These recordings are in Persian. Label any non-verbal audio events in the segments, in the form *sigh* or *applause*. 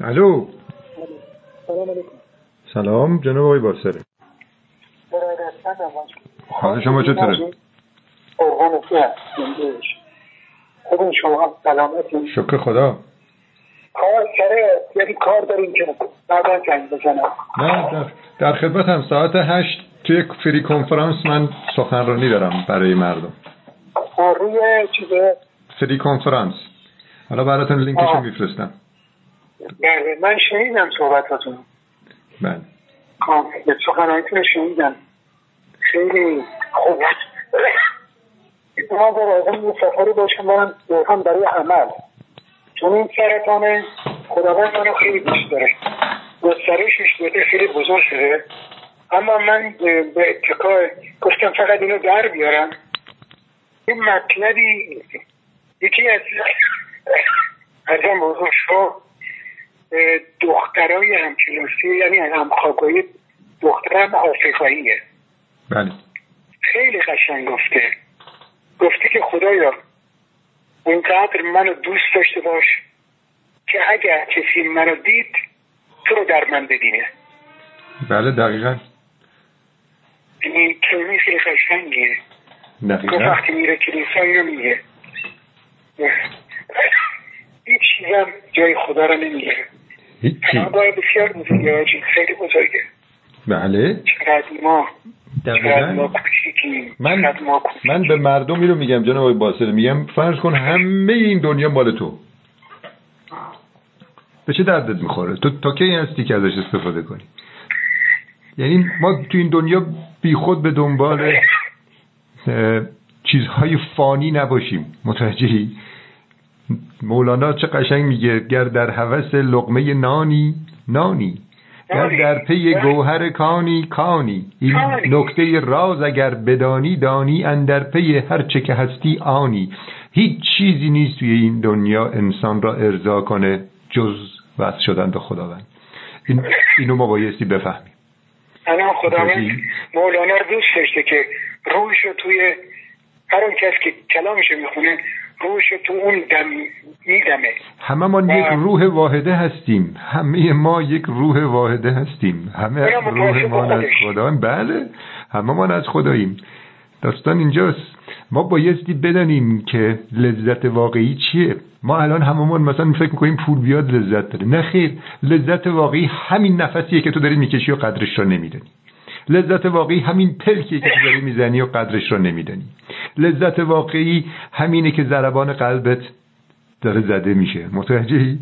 الو. سلام علیکم سلام جناب آقای باسره. حال شما چطوره؟ قربان خودم شما سلامتی شکر خدا. کار سره یعنی کار داریم که بعدا زنگ بزنم. نه در, در خدمت هم ساعت هشت توی یک فری کنفرانس من سخنرانی دارم برای مردم. روی چیز فری کنفرانس. حالا براتون لینکشو. میفرستم. بله من شنیدم صحبتاتون. بله. کامل سخنرانیتون رو شنیدم. خیلی خوب ما با رازم یه سفری باشم برم هم برای عمل. چون این سرطان خداوند منو خیلی دوست داره. گسترشش بوده خیلی بزرگ شده. اما من به اتکای گفتم فقط اینو در بیارم. یه مطلبی یکی از ارزم بزرگ شو. دخترای همکلاسی یعنی همخوابگاهی دخترم آفریقاییه. بله. خیلی قشنگ گفته. گفته که خدایا اونقدر منو دوست داشته باش که اگر کسی منو دید تو رو در من ببینه. بله دقیقا. این کلمه خیلی قشنگیه. دقیقا. وقتی میره کلیسا اینو میگه. هیچ چیزم جای خدا رو نمی‌گیره هیچی. باید بسیار بزرگه خیلی بزرگه. بله. چقدر ما دقیقا. من. من به مردم رو میگم جناب آقای باسره میگم فرض کن همه این دنیا مال تو. به چه دردت می‌خوره؟ تو تا کی هستی که ازش استفاده کنی؟ یعنی ما تو این دنیا بیخود به دنبال چیزهای فانی نباشیم. متوجهی؟ مولانا چه قشنگ میگه؟ گر در هوس لقمه نانی نانی. گر در پی گوهر کانی کانی. این. نکته راز اگر بدانی دانی اندر پی هر چه که هستی آنی. هیچ چیزی نیست توی این دنیا انسان را ارضا کنه جز وصل شدن به خداوند. این اینو ما بایستی بفهمیم. الان خداوند؟ مولانا دوست داشته که روحش رو توی هر اون کس که کلامش می‌خونه روحش رو تو اون دم میدمه. همه یک بله. روح واحده هستیم. همه ما یک روح واحده هستیم. همه روح ما از خودش. خدا بله. همه ما از خداییم. داستان اینجاست. ما بایستی بدانیم که لذت واقعی چیه. ما الان هممون مثلا فکر می‌کنیم پول بیاد لذت داره نه خیر. لذت واقعی همین نفسیه که تو داری می‌کشی و قدرش را نمیدانی لذت واقعی همین پلکیه که داری می‌زنی و قدرش را نمیدانی لذت واقعی همینه که ضربان قلبت داره زده میشه. متوجهی؟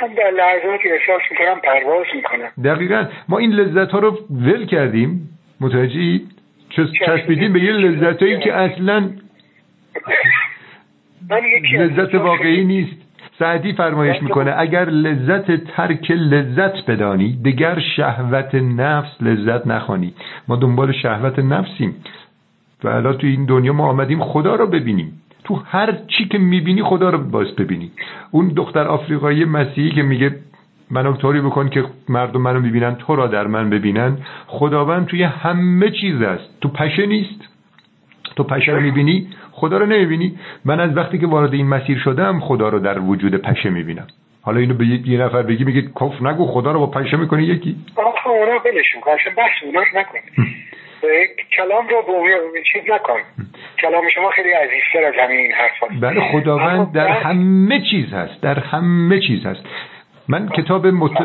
در لحظاتی احساس می‌کنم پرواز می‌کنم. دقیقا. ما این لذت ها رو ول کردیم. متوجهی؟ چس- چسبیدیم به یه لذت هایی که اصلا لذت واقعی نیست. سعدی فرمایش می‌کنه اگر لذت ترک لذت بدانی دگر شهوت نفس لذت نخوانی. ما دنبال شهوت نفسیم و الان تو این دنیا ما آمدیم خدا رو ببینیم. تو هر چی که می‌بینی خدا رو باز ببینی. اون دختر آفریقایی مسیحی که میگه منو طوری بکن که مردم منو می‌بینن تو را در من ببینن. خداوند توی همه چیز است. تو پشه نیست. تو پشه رو می‌بینی. خدا رو نمی‌بینی؟ من از وقتی که وارد این مسیر شدم خدا رو در وجود پشه می‌بینم. حالا اینو به یه نفر بگی میگه کف نگو خدا رو با پشه می‌کنی یکی. آخه اونا ولشون کن. اصلا بحث اونا نکن. کلام رو به اون چیز نکن. کلام شما خیلی عزیزتر از همین این حرف هست. بله خداوند در همه چیز هست. در همه چیز هست. من کتاب مت...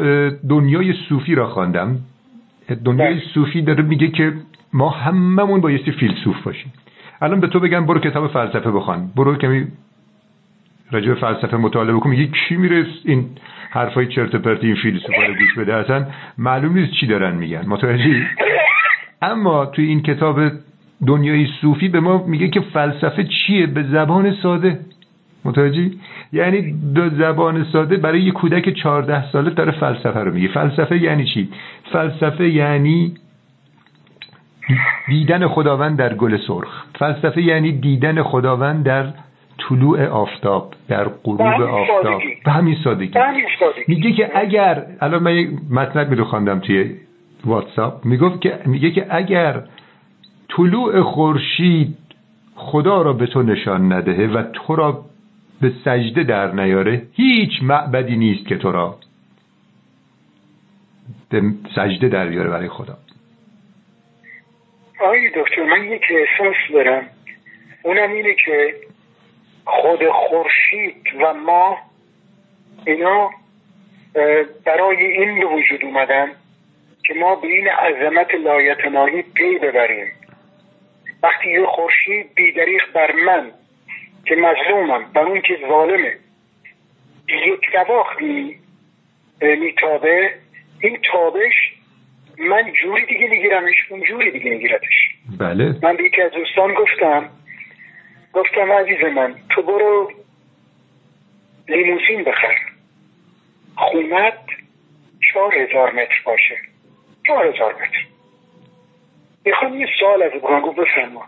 دنیای صوفی را خواندم. دنیای بله. صوفی داره میگه که ما هممون بایستی فیلسوف باشیم. الان به تو بگم برو کتاب فلسفه بخوان. برو کمی راجع به فلسفه مطالعه بکن. میگه کی میره این حرفای چرت و پرت این فیلسوفا رو گوش بده؟ اصلا معلوم نیست چی دارن میگن. متوجهی؟ اما توی این کتاب دنیای صوفی به ما میگه که فلسفه چیه؟ به زبان ساده. متوجهی؟ یعنی به زبان ساده برای یه کودک 14 ساله داره فلسفه رو میگه. فلسفه یعنی چی؟ فلسفه یعنی دیدن خداوند در گل سرخ. فلسفه یعنی دیدن خداوند در طلوع آفتاب در غروب آفتاب. به همین سادگی. میگه که اگر الان من یک مطلب رو خواندم توی واتساپ. می‌گفت که میگه که اگر طلوع خورشید خدا را به تو نشان ندهه و تو را به سجده در نیاره هیچ معبدی نیست که تو را به سجده در بیاره برای خدا. آقای دکتر من یک احساس دارم. اونم اینه که خود خورشید و ما اینا برای این به وجود اومدن که ما به این عظمت لایتناهی پی ببریم. وقتی یه خورشید بیدریق بر من که مظلومم بر اون که ظالمه یک دواخ میتابه این تابش من جوری دیگه میگیرمش اون جوری دیگه میگیرتش. بله. من به یکی از دوستان گفتم گفتم عزیز من تو برو لیموزین بخر. خونت چهار هزار متر باشه. چهار هزار متر. می‌خوام یه سوال از بکنم گفت بفرما.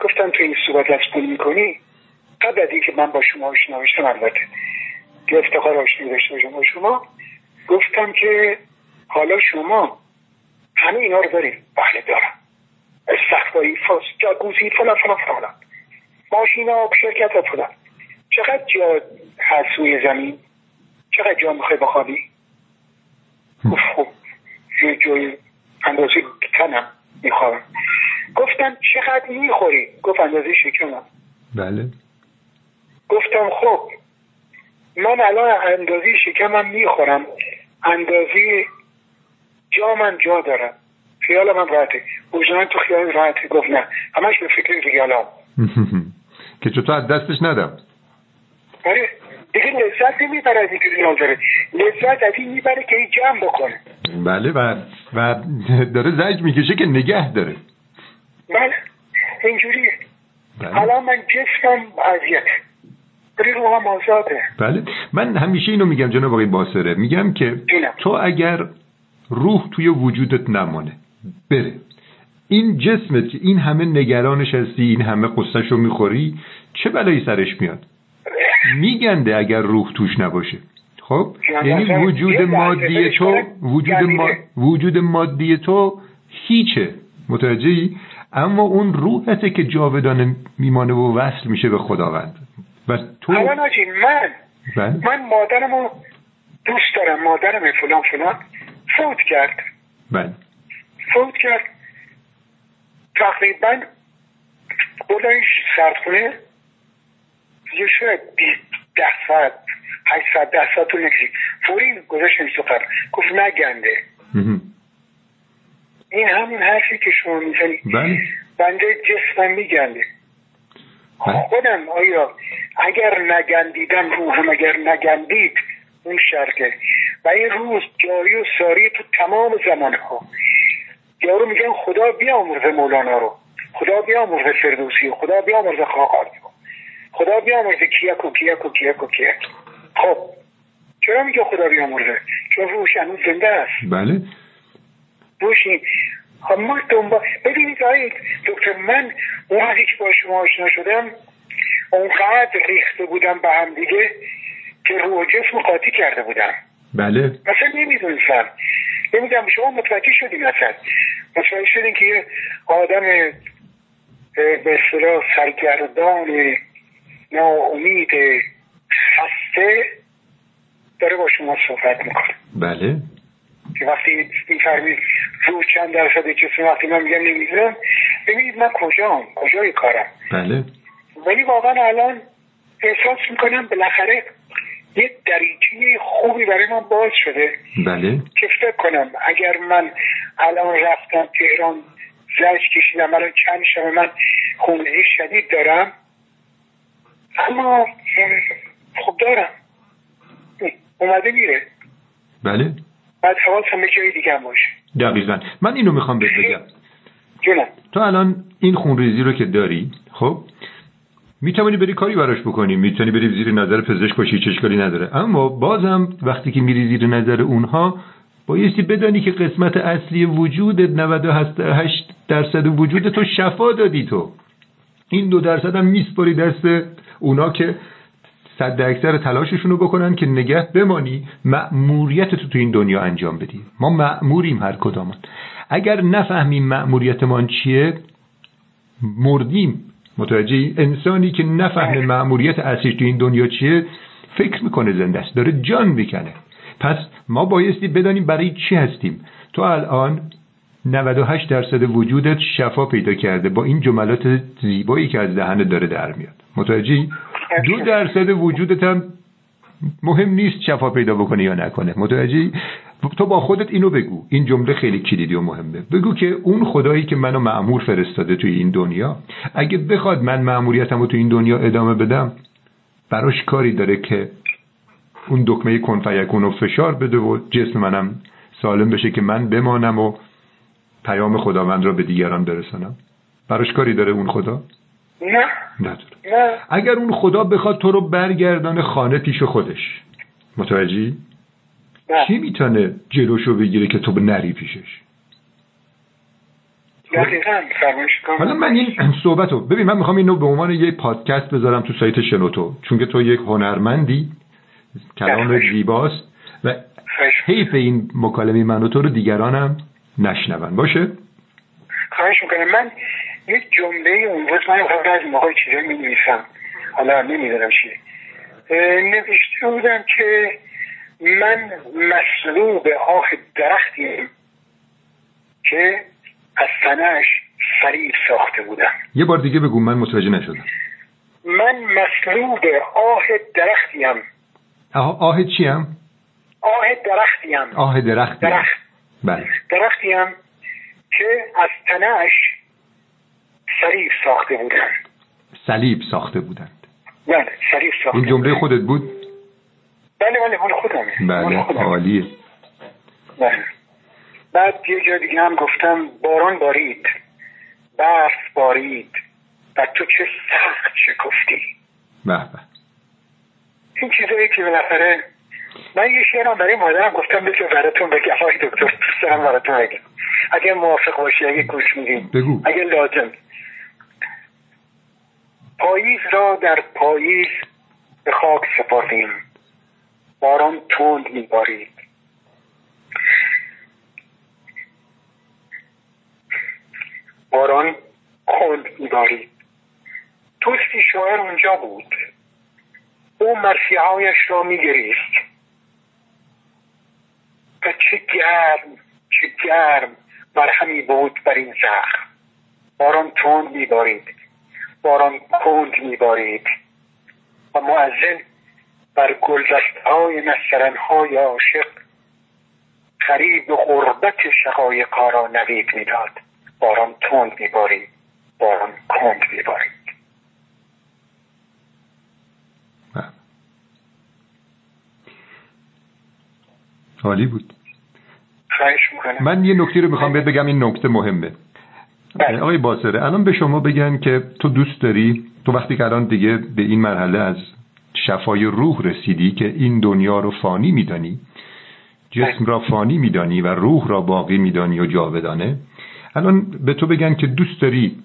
گفتم تو این صورت از پول می‌کنی؟ قبل از اینکه من با شما آشنا بشم البته. که افتخار آشنایی داشته باشم با شما. گفتم که حالا شما همه اینا رو داریم. بله دارم. استخبایی فاس جاگوزی فلان فلان فلان. ماشین ها شرکت ها فلان. چقدر جا هست روی زمین؟ چقدر جا می‌خوای بخوابی؟ خب یه جای اندازه تنم می‌خوام گفتم چقدر می‌خوری؟ گفت اندازه شکمم. بله. گفتم خب. من الان اندازه شکمم می‌خورم. اندازه جا من جا دارم. خیال من راحته. وجدان تو خیال راحته. گفت نه. همش به فکر ریالام *laughs* که چطور از دستش ندم. آره. دیگه لذت نمی‌بره از اینکه ریال داره لذت از این می‌بره که این جمع بکنه. بله و, و داره زج می‌کشه که نگه داره. بله. اینجوریه بله. الان من جسمم اذیت. روحم آزاده. بله. من همیشه اینو میگم جناب آقای باسره. میگم که. تو اگر روح توی وجودت نمانه. بره. این جسمت که این همه نگرانش هستی این همه قصهش رو می‌خوری چه بلایی سرش میاد؟ میگنده اگر روح توش نباشه. خب؟ یعنی یعنی وجود مادی تو وجود. ما... وجود مادی تو هیچه. متوجهی؟ اما اون روحته که جاودانه میمانه و وصل میشه به خداوند. و تو من بله. من مادرم رو دوست دارم. مادرم فلان فلان. فوت کرد. بله. فوت کرد. تقریبا بردنش سردخونه یه شاید ده ساعت هشت ساعت ده ساعت طول نکشید فوری گذاشتنش تو قبر گفت نگنده. این همین حرفی که شما می‌زنی. بله. بنده جسمم میگنده. بله. خودم آیا اگر نگندیدم روحم اگر نگندید اون شرکه. و این روز جاری و ساری تو تمام زمان ها یارو میگن خدا بیامرزه مولانا رو. خدا بیامرزه فردوسی خدا بیامرزه خاقانی رو. خدا بیامرزه کیک و کیک و کیک و کیک. خب چرا میگه خدا بیامرزه؟ چون روش هنوز زنده است. بله. روشی خب ما دنبال ببینید آقای دکتر من اون که با شما آشنا شدم اونقدر ریخته بودم به هم دیگه که روح و جسم قاطی کرده بودم. بله. مثلا نمی‌دونستم. نمی‌دونم شما متوجه شدیم مثلا متوجه شدیم که یه آدم به اصطلاح سرگردان ناامید خسته داره با شما صحبت می‌کنه. بله. که وقتی میفرمید رو چند درصد جسم وقتی من میگم نمی‌دونم ببینید من کجام کجای کارم؟ بله. ولی واقعا الان احساس می‌کنم بالاخره یه دریچه خوبی برای من باز شده. بله. که فکر کنم اگر من الان رفتم تهران زج کشیدم الان چند شب من خونریزی شدید دارم. اما خب دارم. اومده میره. بله. بعد حواسم به جای دیگه هم باشه. دقیقا. من اینو می‌خوام بهت بگم. جونم. تو الان این خونریزی رو که داری خب می‌تونی بری کاری براش بکنی. می‌تونی بری زیر نظر پزشک باشی چه اشکالی نداره. اما بازم وقتی که میری زیر نظر اونها بایستی بدانی که قسمت اصلی وجود 98 درصد وجود تو شفا دادی تو. این دو درصد هم میسپاری دست اونا که صد اکثر تلاششون رو بکنن که نگه بمانی مأموریت تو تو این دنیا انجام بدی. ما مأموریم هر کدامون. اگر نفهمیم مأموریتمان چیه مردیم. متوجه انسانی که نفهمه مأموریت اصلیش تو این دنیا چیه فکر می‌کنه زنده است داره جان می‌کنه. پس ما بایستی بدانیم برای چی هستیم. تو الان 98 درصد وجودت شفا پیدا کرده با این جملات زیبایی که از دهن داره در میاد. متوجهی؟ دو درصد وجودت هم مهم نیست شفا پیدا بکنه یا نکنه. متوجهی؟ تو با خودت اینو بگو. این جمله خیلی کلیدی و مهمه. بگو که اون خدایی که منو معمور فرستاده توی این دنیا اگه بخواد من معموریتم رو توی این دنیا ادامه بدم براش کاری داره که اون دکمه کنفیکون و فشار بده و جسم منم سالم بشه که من بمانم و پیام خداوند را به دیگران برسانم. براش کاری داره اون خدا؟ نه. نداره. اگر اون خدا بخواد تو رو برگردان خانه پیش خودش. متوجهی؟ کی می‌تونه جلوشو بگیره که تو نری پیشش؟ حالا من این صحبت رو ببین من می‌خوام اینو به عنوان یه پادکست بذارم تو سایت شنوتو چون که تو یک هنرمندی کلام زیباست و حیف این مکالمه من و تو رو دیگرانم نشنون. باشه؟ خواهش می‌کنم. من یک جمله اون روز من از موقع چیزایی می نویسم حالا نمی‌دونم چیه. نوشته بودم که من مسلوب آه درختیم که از تنش فریب ساخته بودم. یه بار دیگه بگو من متوجه نشدم. من مسلوب آه درختیم. آه, آه چیم؟ آه درختیم. آه درخت درخت. بله. درختیم که از تنش صلیب ساخته بودند صلیب ساخته بودند. بله صلیب ساخته این جمله خودت بود؟ بله بله مال خودمه. بله عالیه. بله. بعد یه جا دیگه هم گفتم باران بارید. برف بارید. و تو چه سخت شکفتی. به به. این چیزایی که بالاخره من یه شعرم برای مادرم گفتم بگو براتون بگم. آقای دکتر دوست دارم براتون بگم. اگه موافق باشی اگه گوش میدین. بگو. اگه لازم. پاییز را در پاییز به خاک سپردیم. باران تند میبارید. باران کند میبارید. توستی شاعر اونجا بود. او مرسیهایش را میگریست. و چه گرم چه گرم مرهمی بود بر این زخم. باران تند میبارید. باران کند میبارید. و معزن بر گلدست های نسترن های عاشق خرید و غربت شقایقا را نوید می‌داد. باران تند میبارید باران کند میبارید. عالی بود. من یه نکته رو می‌خوام بهت بگم این نکته مهمه. بله. آقای باسره الان به شما بگن که تو دوست داری تو وقتی که الان دیگه به این مرحله از شفای روح رسیدی که این دنیا رو فانی میدانی؟ جسم را فانی میدانی و روح را باقی میدانی و جاودانه؟ الان به تو بگن که دوست داری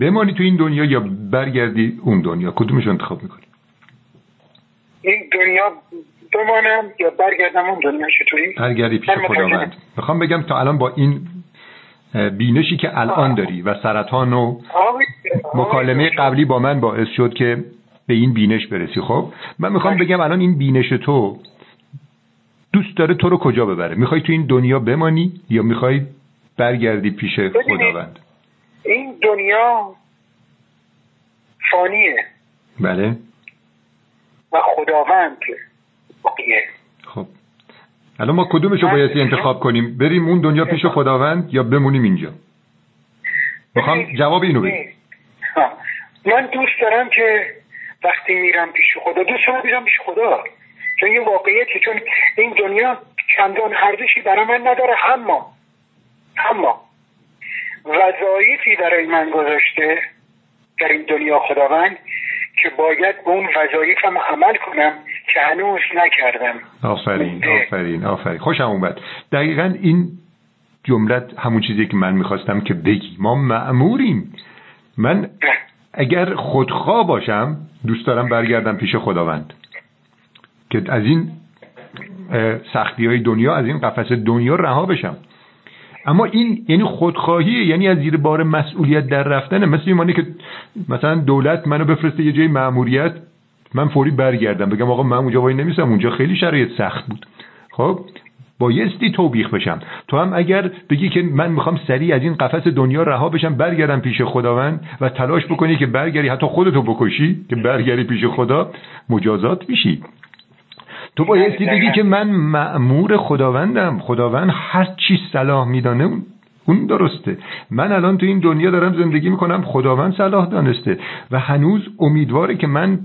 بمانی تو این دنیا یا برگردی اون دنیا؟ کدومش انتخاب می‌کنی؟ این دنیا بمانم یا برگردم اون دنیا؟ چطوری؟ برگردی پیش خداوند. می‌خوام بگم تا الان با این بینشی که الان داری و سرطان و مکالمه قبلی با من باعث شد که به این بینش برسی. خب من می‌خوام بگم الان این بینش تو دوست داره تو رو کجا ببره؟ می‌خوای تو این دنیا بمانی یا می‌خوای برگردی پیش خداوند؟ این دنیا فانیه. بله. و خداوند باقیه خب. الان ما کدومش رو بایستی انتخاب کنیم؟ بریم اون دنیا پیش خداوند یا بمونیم اینجا؟ می‌خوام جواب اینو بدیم. من دوست دارم که وقتی میرم پیش خدا دوست دارم میرم پیش خدا. چون یه واقعیتی چون این دنیا چندان ارزشی برای من نداره اما اما وظایفی برای من گذاشته در این دنیا خداوند که باید به اون وظایفم عمل کنم که هنوز نکردم. آفرین آفرین آفرین. خوشم اومد. دقیقا این جملت همون چیزی که من می‌خواستم که بگی. ما معموریم من اگر خودخواه باشم دوست دارم برگردم پیش خداوند. که از این سختی های دنیا از این قفس دنیا رها بشم. اما این یعنی خودخواهی یعنی از زیر بار مسئولیت در رفتنه مثل این که مثلا دولت منو بفرسته یه جای مأموریت من فوری برگردم. بگم آقا من اونجا وای نمیستم اونجا خیلی شرایط سخت بود. خب؟ بایستی توبیخ بشم. تو هم اگر بگی که من می‌خوام سریع از این قفس دنیا رها بشم برگردم پیش خداوند و تلاش بکنی که برگردی حتی خودتو بکشی که برگردی پیش خدا مجازات میشی. تو بایستی بگی که من معمور خداوندم. خداوند هر چی صلاح میدانه اون درسته. من الان تو این دنیا دارم زندگی می‌کنم خداوند صلاح دانسته. و هنوز امیدواره که من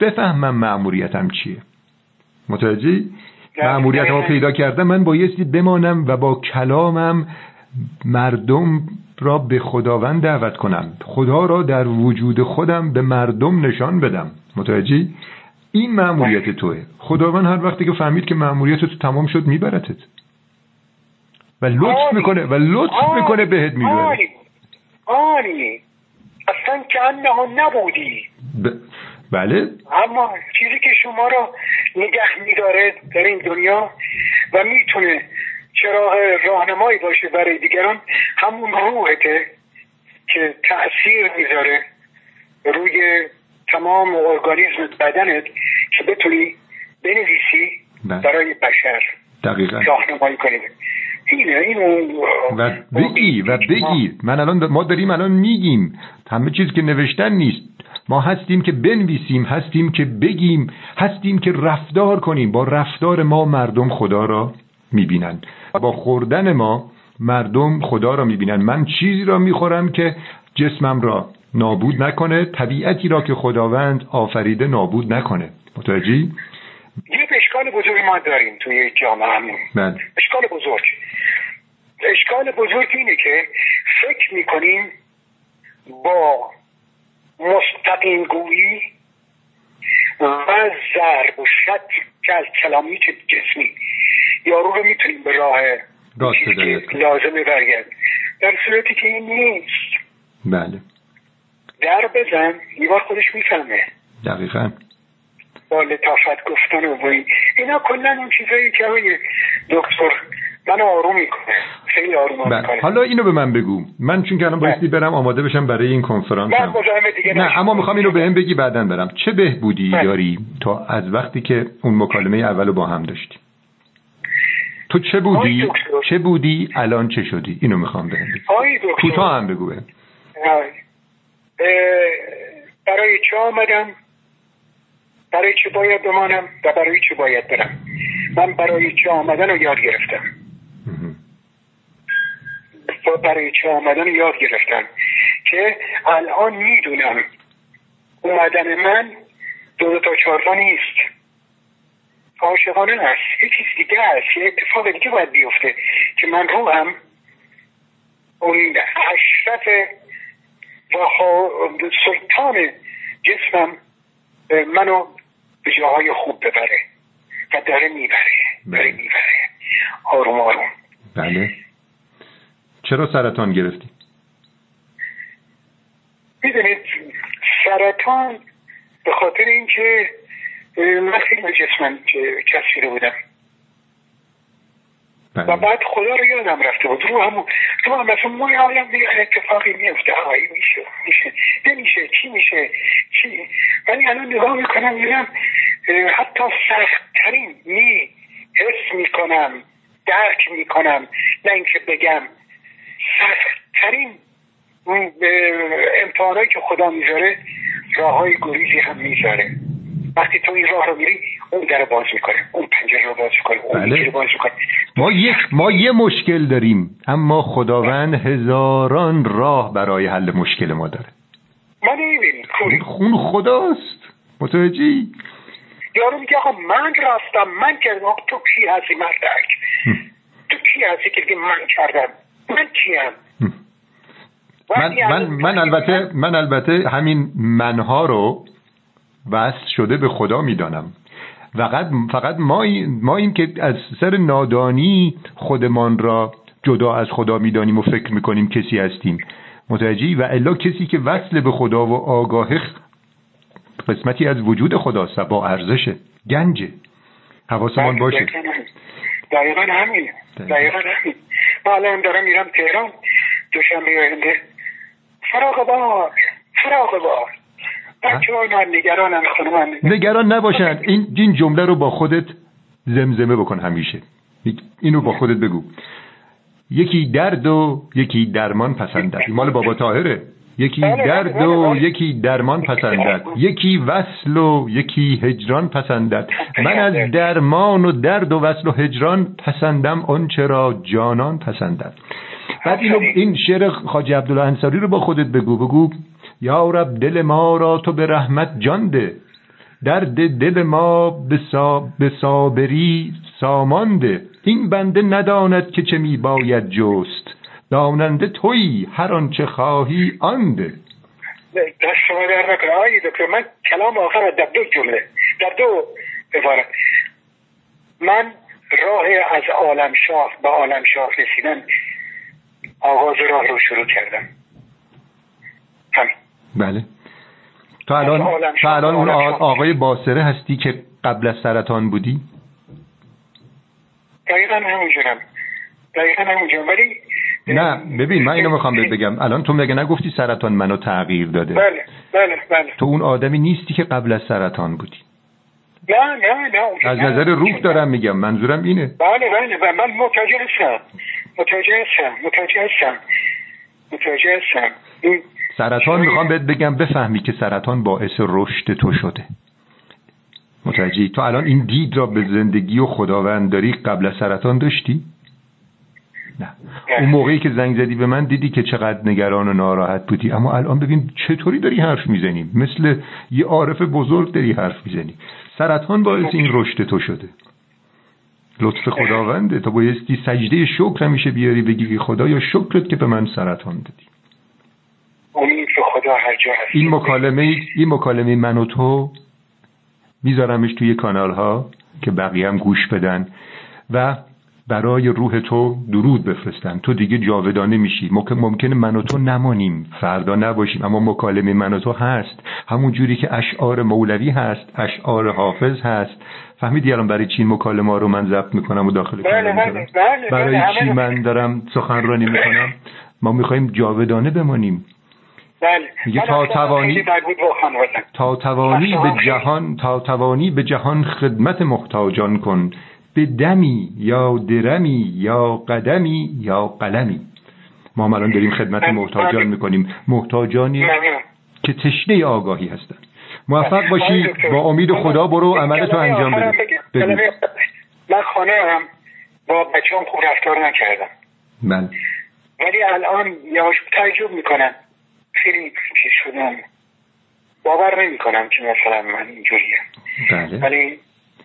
بفهمم معموریتم چیه. متوجهی؟ معمولیت ها پیدا کردم من بایستی بمانم و با کلامم مردم را به خداوند دعوت کنم. خدا را در وجود خودم به مردم نشان بدم. متوجهی؟ این معمولیت توه. خداوند هر وقتی که فهمید که معمولیت تو تمام شد میبرتت. و لطف می‌کنه و لطف می‌کنه بهت می‌بره. آنی. اصلا که نبودی. ب... بله. اما چیزی که شما را نگه میداره در این دنیا و می‌تونه چراغ راهنمایی باشه برای دیگران همون روحته که تاثیر می‌ذاره روی تمام ارگانیزم بدنت که بتونی بنویسی. برای بشر دقیقا. راهنمایی کنی. اینه اینو و بگی و بگی. من الان ما داریم الان میگیم. همه چیز که نوشتن نیست. ما هستیم که بنویسیم هستیم که بگیم هستیم که رفتار کنیم. با رفتار ما مردم خدا را می‌بینن با خوردن ما مردم خدا را می‌بینن من چیزی را می‌خورم که جسمم را نابود نکنه طبیعتی را که خداوند آفریده نابود نکنه. متوجهی؟ یک اشکال بزرگی ما داریم توی جامعه. بله. اشکال بزرگ. اشکال بزرگ اینه که فکر می‌کنیم با مستقیم گویی و ضرب و شد که از کلامی جسمی. یارو رو می‌تونیم به راه لازمه برگرد در صورتی که این نیست. بله. در بزن یه خودش می‌فهمه. دقیقا. با لطافت گفتن و بایی اینا کلا اون چیزایی که دکتر من آروم می‌کنه. خیلی آروم بله. می‌کنه. حالا اینو به من بگو. من چون که الان بله. بایستی برم آماده بشم برای این کنفرانس نه اما می‌خوام اینو به هم بگی بعدا برم. چه بهبودی بله. داری تا از وقتی که اون مکالمه اولو با هم داشتی؟ تو چه بودی؟ چه بودی؟ الان چه شدی؟ اینو می‌خوام بهم بگی. کوتاه هم بگو بهم. برای چه آمدم؟ برای چه باید بمانم و برای چه باید برم؟ من برای چه آمدن رو یاد گرفتم. برای چه آمدن یاد گرفتم که الان می‌دونم اومدن من دو تا چهارتا نیست. عاشقانه است. یه چیز دیگه است. یه اتفاق دیگه باید بیفته که من روحم اون اشرف و سلطان جسمم منو به جاهای خوب ببره و داره می‌بره. داره بله. می‌بره. آروم آروم. بله. چرا سرطان گرفتی؟ می‌دونید سرطان به خاطر اینکه من خیلی جسمم چسبیده بودم. بله. و بعد خدا رو یادم رفته بود. رو همون رو هم مثلا ما عالم دیگه اتفاقی میفته هایی میشه میشه. نمیشه چی میشه چی؟ ولی الان نگاه می‌کنم میرم حتی سختترین می حس می‌کنم درک می‌کنم. نه اینکه بگم. سختترین امتحانهایی که خدا می‌ذاره راه های گریزی هم می‌ذاره. وقتی تو این راه رو میری اون در باز می‌کنه اون پنجره رو باز می‌کنه اون بله. باز می‌کنه. ما یک ما یه مشکل داریم اما خداوند هزاران راه برای حل مشکل ما داره. ما نمی‌بینیم. خون خداست. متوجهی؟ یارو میگه آقا من رفتم من کردم. تو کی هستی؟ مردک تو کی هستی که من کردم؟ من کیم؟ من, من, من البته من البته همین منها رو وصل شده به خدا می‌دانم. فقط فقط ما ما این که از سر نادانی خودمان را جدا از خدا می‌دانیم و فکر می‌کنیم کسی هستیم. متوجهی؟ و الا کسی که وصل به خدا و آگاه قسمتی از وجود خداست با ارزشه. گنجه. حواسمان بله، باشه دقیقا همین دقیقا همین ما الان دارم میرم تهران. دوشنبه آینده. فراغ بار فراغ بار. نگرانم نگران نباشند. این این جمله رو با خودت زمزمه بکن همیشه. اینو با خودت بگو. یکی درد و یکی درمان پسندد. مال بابا تاهره یکی بله، بله، درد و بله، یکی درمان پسندد. یکی وصل و یکی هجران پسندد. من از درمان و درد و وصل و هجران پسندم اون چرا جانان پسندد. بعد اینو این شعر خاجی عبدالله انصاری رو با خودت بگو بگو. یا رب دل ما را تو به رحمت جان ده. درد دل ما به صابری سامانده این بنده نداند که چه می باید جست. داننده تویی هر آنچه خواهی آنده دست شما در نکنه. آقای دکتر من کلام آخر در دو جمله در دو عبارت. من راه از عالم شاه به عالم شاه رسیدن آغاز راه رو شروع کردم. همین. بله. تو الان تو الان اون آقای باسره هستی که قبل از سرطان بودی؟ دقیقا همونجورم دقیقا همونجورم ولی نه ببین من اینو می‌خوام بهت بگم. الان تو مگه نگفتی سرطان منو تغییر داده؟ بله بله بله. تو اون آدمی نیستی که قبل از سرطان بودی. نه نه نه از نظر روح دارم میگم منظورم اینه. بله بله من متوجه هستم متوجه هستم متوجه هستم متوجه هستم سرطان می‌خوام بهت بگم بفهمی که سرطان باعث رشد تو شده. متوجهی؟ تو الان این دید را به زندگی و خداوند داری قبل از سرطان داشتی؟ نه. اون موقعی که زنگ زدی به من دیدی که چقدر نگران و ناراحت بودی. اما الان ببین چطوری داری حرف می‌زنی؟ مثل یه عارف بزرگ داری حرف می‌زنی. سرطان باعث این رشد تو شده. لطف خداونده. تو بایستی سجده شکر همیشه بیاری بگی خدا یا شکرت که به من سرطان دادی. خدا هر جا این مکالمه این مکالمه من و تو میذارمش توی کانال ها که بقیه هم گوش بدن. و برای روح تو درود بفرستن. تو دیگه جاودانه میشی. ممکنه من و تو نمانیم. فردا نباشیم. اما مکالمه من و تو هست. همون جوری که اشعار مولوی هست اشعار حافظ هست. فهمیدی الان برای چی مکالمه رو من ضبط می‌کنم و داخل بله بله بله برای بله چی من دارم سخنرانی می‌کنم؟ ما می‌خوایم جاودانه بمانیم. بله. تا توانی تا توانی به جهان تا توانی به جهان خدمت محتاجان کن. به دمی یا درمی یا قدمی یا قلمی. ما هم الان داریم خدمت محتاجان. می‌کنیم. محتاجانی. که تشنه آگاهی هستن. موفق باشی با امید خدا برو عمل تو انجام بده. من خانه هم با بچه هم خوب رفتار نکردم. بله. ولی الان یواش تعجب می‌کنم. خیلی چیز شدم. باور نمی کنم که مثلا من اینجوریه بله. ولی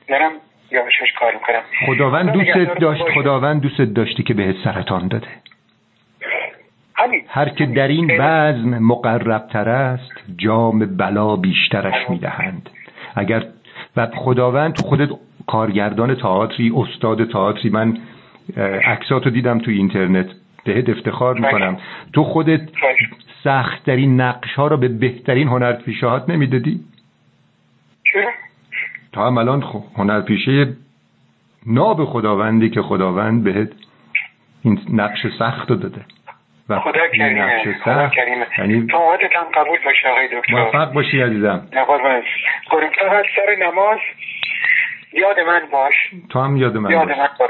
دارم یواشش کار می‌کنم. خداوند دوست داشت خداوند دوست داشتی که بهت سرطان داده. همین. هر که در این بزم مقربتر است جام بلا بیشترش می‌دهند. اگر و خداوند تو خودت کارگردان تئاتری استاد تئاتری من عکساتو دیدم تو اینترنت. بهت افتخار می‌کنم. تو خودت سختترین نقش ها رو به بهترین هنرپیشهات نمی‌دادی؟ چرا؟ تا هم الان هنرپیشه ناب خداوندی که خداوند بهت این نقش سخت رو داده. و خدا کریمه خدا کریمه یعنی هم قبول باشه آقای دکتر. موفق باشی عزیزم. فقط سر نماز. یاد من باش. تو هم یاد من یاد من باش.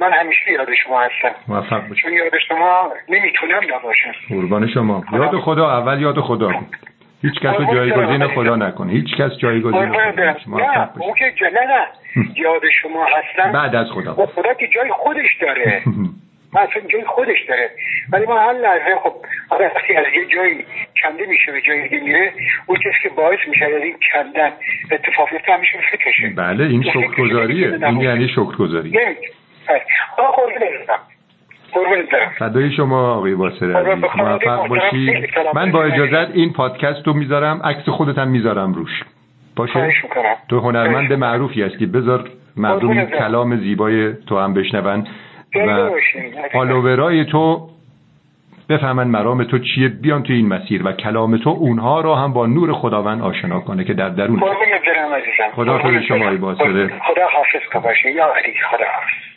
من همیشه یاد شما هستم. موفق باشی. چون یاد شما نمی‌تونم نباشم. قربان شما. یاد خدا اول یاد خدا. هیچ کس رو جایگزین خدا نکنه هیچ کس جایگزین خدا نه اون که نه نه. یاد شما هستم. بعد از خدا خب خدا که جای خودش داره. مثلا جای خودش داره. ولی ما هر لحظه خب آره وقتی از یه جایی کنده میشه به جای دیگه میره اون کسی که باعث میشه از این کندن اتفاق بیفته همیشه فکرشه. بله این شکرگزاریه. این یعنی شکرگزاری فدای شما آقای باسر عزیز. موفق باشی. من با اجازت این پادکست رو می‌ذارم. عکس خودت هم می‌ذارم روش. باشه؟ تو هنرمند معروفی هستی. بذار مردم کلام زیبای تو هم بشنون و فالوورای تو بفهمن مرام تو چیه. بیان تو این مسیر و کلام تو اونها رو هم با نور خداوند آشنا کنه که در درون. خدا خدا شما ای خدا حافظ یا علی خدا حافظ